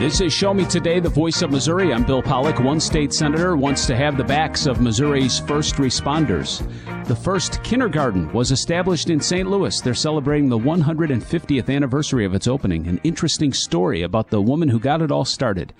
This is Show Me Today, the voice of Missouri. I'm Bill Pollock. One state senator wants to have the backs of Missouri's first responders. The first kindergarten was established in St. Louis. They're celebrating the 150th anniversary of its opening. An interesting story about the woman who got it all started.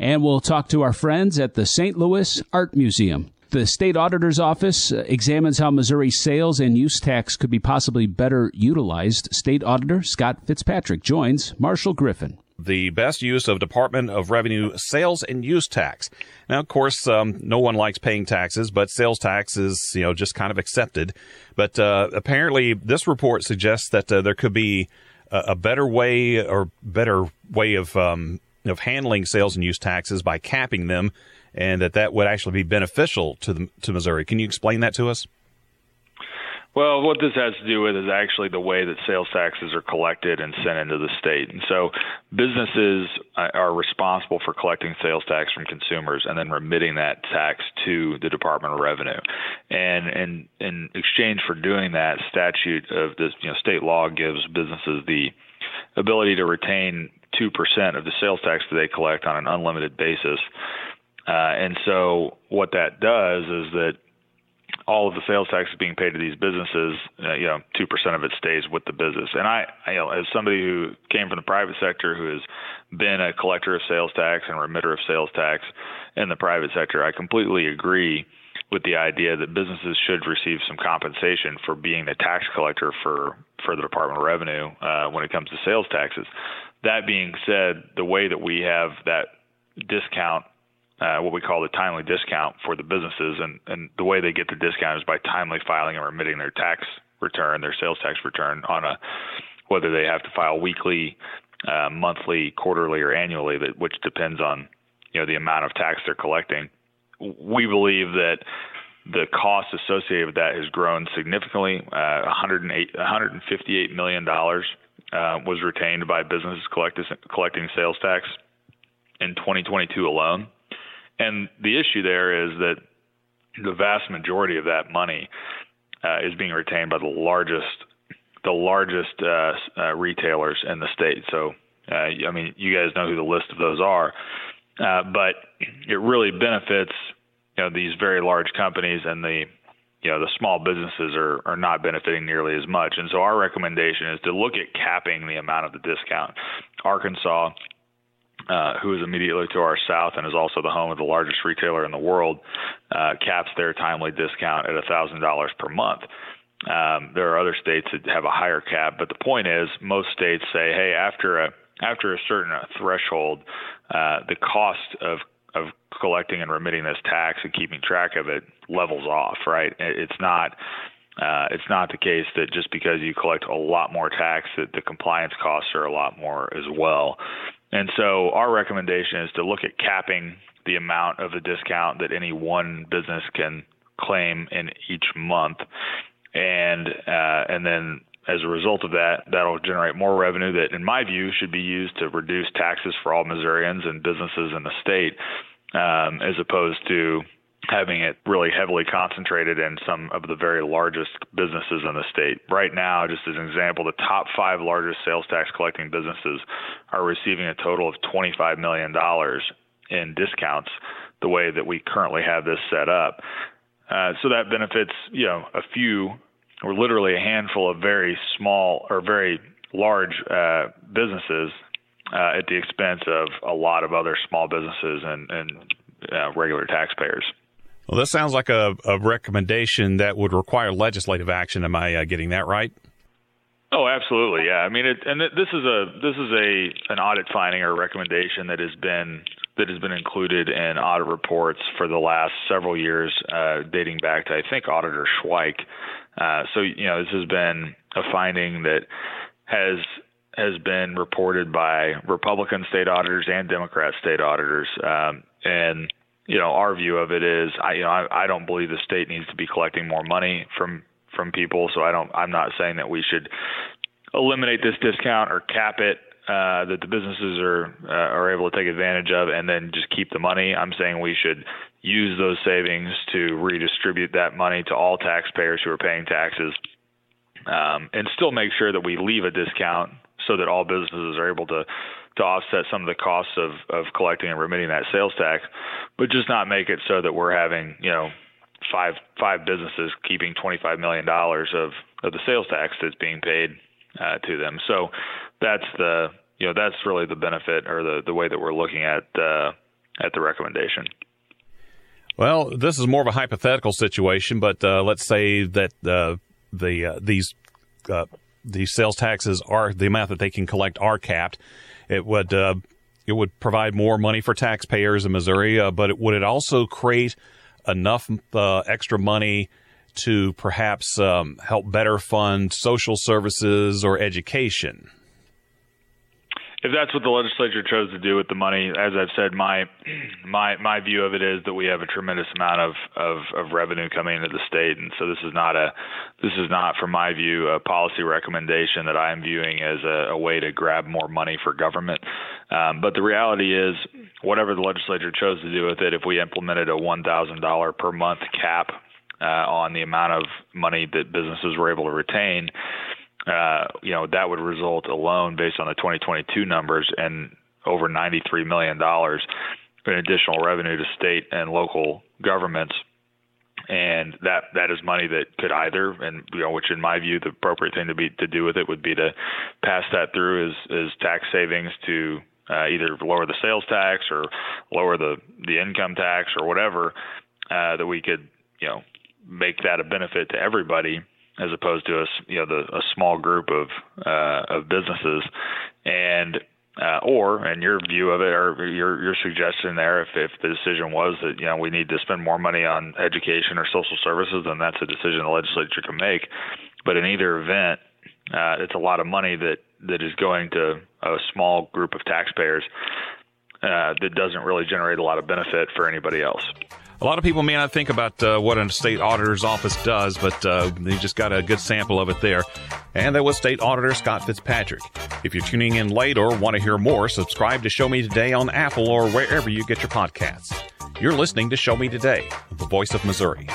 And we'll talk to our friends at the St. Louis Art Museum. The state auditor's office uh, examines how Missouri's sales and use tax could be possibly better utilized. State auditor Scott Fitzpatrick joins Marshall Griffin the best use of Department of Revenue sales and use tax. Now, of course, um, no one likes paying taxes, but sales tax is, you know, just kind of accepted. But uh, apparently, this report suggests that uh, there could be a, a, better way or better way of um, of handling sales and use taxes by capping them, and that that would actually be beneficial to the, to Missouri. Can you explain that to us? Well, what this has to do with is actually the way that sales taxes are collected and sent into the state. And so businesses uh, are responsible for collecting sales tax from consumers and then remitting that tax to the Department of Revenue. And in, in exchange for doing that, statute of this, you know, state law gives businesses the ability to retain 2% of the sales tax that they collect on an unlimited basis. Uh, and so what that does is that all of the sales tax is being paid to these businesses, uh, you know, two percent of it stays with the business. And I, you know, as somebody who came from the private sector, who has been a collector of sales tax and remitter of sales tax in the private sector, I completely agree with the idea that businesses should receive some compensation for being the tax collector for for the Department of Revenue uh, when it comes to sales taxes. That being said, the way that we have that discount uh, what we call the timely discount for the businesses, and, and the way they get the discount is by timely filing and remitting their tax return, their sales tax return on a whether they have to file weekly, uh, monthly, quarterly, or annually, that which depends on you know the amount of tax they're collecting. We believe that the cost associated with that has grown significantly. Uh, 108, 158 million dollars uh, was retained by businesses collecting sales tax in 2022 alone. And the issue there is that the vast majority of that money uh, is being retained by the largest the largest uh, uh, retailers in the state. So, uh, I mean, you guys know who the list of those are, uh, but it really benefits you know these very large companies and the you know the small businesses are are not benefiting nearly as much. And so our recommendation is to look at capping the amount of the discount. Arkansas uh, who is immediately to our south and is also the home of the largest retailer in the world, uh, caps their timely discount at $1,000 per month. Um, there are other states that have a higher cap, but the point is, most states say, hey, after a after a certain threshold, uh, the cost of of collecting and remitting this tax and keeping track of it levels off. Right? It's not. Uh, it's not the case that just because you collect a lot more tax that the compliance costs are a lot more as well. And so our recommendation is to look at capping the amount of the discount that any one business can claim in each month, and uh, and then as a result of that, that'll generate more revenue that, in my view, should be used to reduce taxes for all Missourians and businesses in the state, um, as opposed to having it really heavily concentrated in some of the very largest businesses in the state. Right now, just as an example, the top five largest sales tax collecting businesses are receiving a total of $25 million in discounts the way that we currently have this set up. Uh, so that benefits, you know, a few or literally a handful of very small or very large uh, businesses uh, at the expense of a lot of other small businesses and, and uh, regular taxpayers. Well, this sounds like a, a recommendation that would require legislative action. Am I uh, getting that right? Oh, absolutely. Yeah. I mean, it, and this is a this is a an audit finding or recommendation that has been that has been included in audit reports for the last several years, uh, dating back to I think Auditor Schweich. Uh, so you know, this has been a finding that has has been reported by Republican state auditors and Democrat state auditors, um, and you know, our view of it is, I, you know, I, I don't believe the state needs to be collecting more money from from people. So I don't. I'm not saying that we should eliminate this discount or cap it uh, that the businesses are uh, are able to take advantage of, and then just keep the money. I'm saying we should use those savings to redistribute that money to all taxpayers who are paying taxes, um, and still make sure that we leave a discount so that all businesses are able to to offset some of the costs of of collecting and remitting that sales tax, but just not make it so that we're having you know five five businesses keeping twenty five million dollars of of the sales tax that's being paid uh, to them. So that's the you know that's really the benefit or the the way that we're looking at uh, at the recommendation. Well, this is more of a hypothetical situation, but uh, let's say that uh, the uh, these uh, these sales taxes are the amount that they can collect are capped. It would uh, it would provide more money for taxpayers in Missouri, uh, but it, would it also create enough extra money to perhaps um, help better fund social services or education? If that's what the legislature chose to do with the money, as I've said, my my my view of it is that we have a tremendous amount of of, of revenue coming into the state, and so this is not a this is not, from my view, a policy recommendation that I am viewing as a, a way to grab more money for government. Um, but the reality is, whatever the legislature chose to do with it, if we implemented a one thousand dollar per month cap uh, on the amount of money that businesses were able to retain uh, you know, that would result alone based on the 2022 numbers and over $93 million in additional revenue to state and local governments. And that that is money that could either, and you know, which in my view, the appropriate thing to be to do with it would be to pass that through as as tax savings to uh, either lower the sales tax or lower the the income tax or whatever uh, that we could, you know, make that a benefit to everybody as opposed to a you know the a small group of uh, of businesses, and uh, or in your view of it, or your your suggestion there, if if the decision was that you know we need to spend more money on education or social services, then that's a decision the legislature can make. But in either event, uh, it's a lot of money that that is going to a small group of taxpayers uh, that doesn't really generate a lot of benefit for anybody else. A lot of people may not think about uh, what a state auditor's office does, but uh, just got a good sample of it there. And that was State Auditor Scott Fitzpatrick. If you're tuning in late or want to hear more, subscribe to Show Me Today on Apple or wherever you get your podcasts. You're listening to Show Me Today, the voice of Missouri.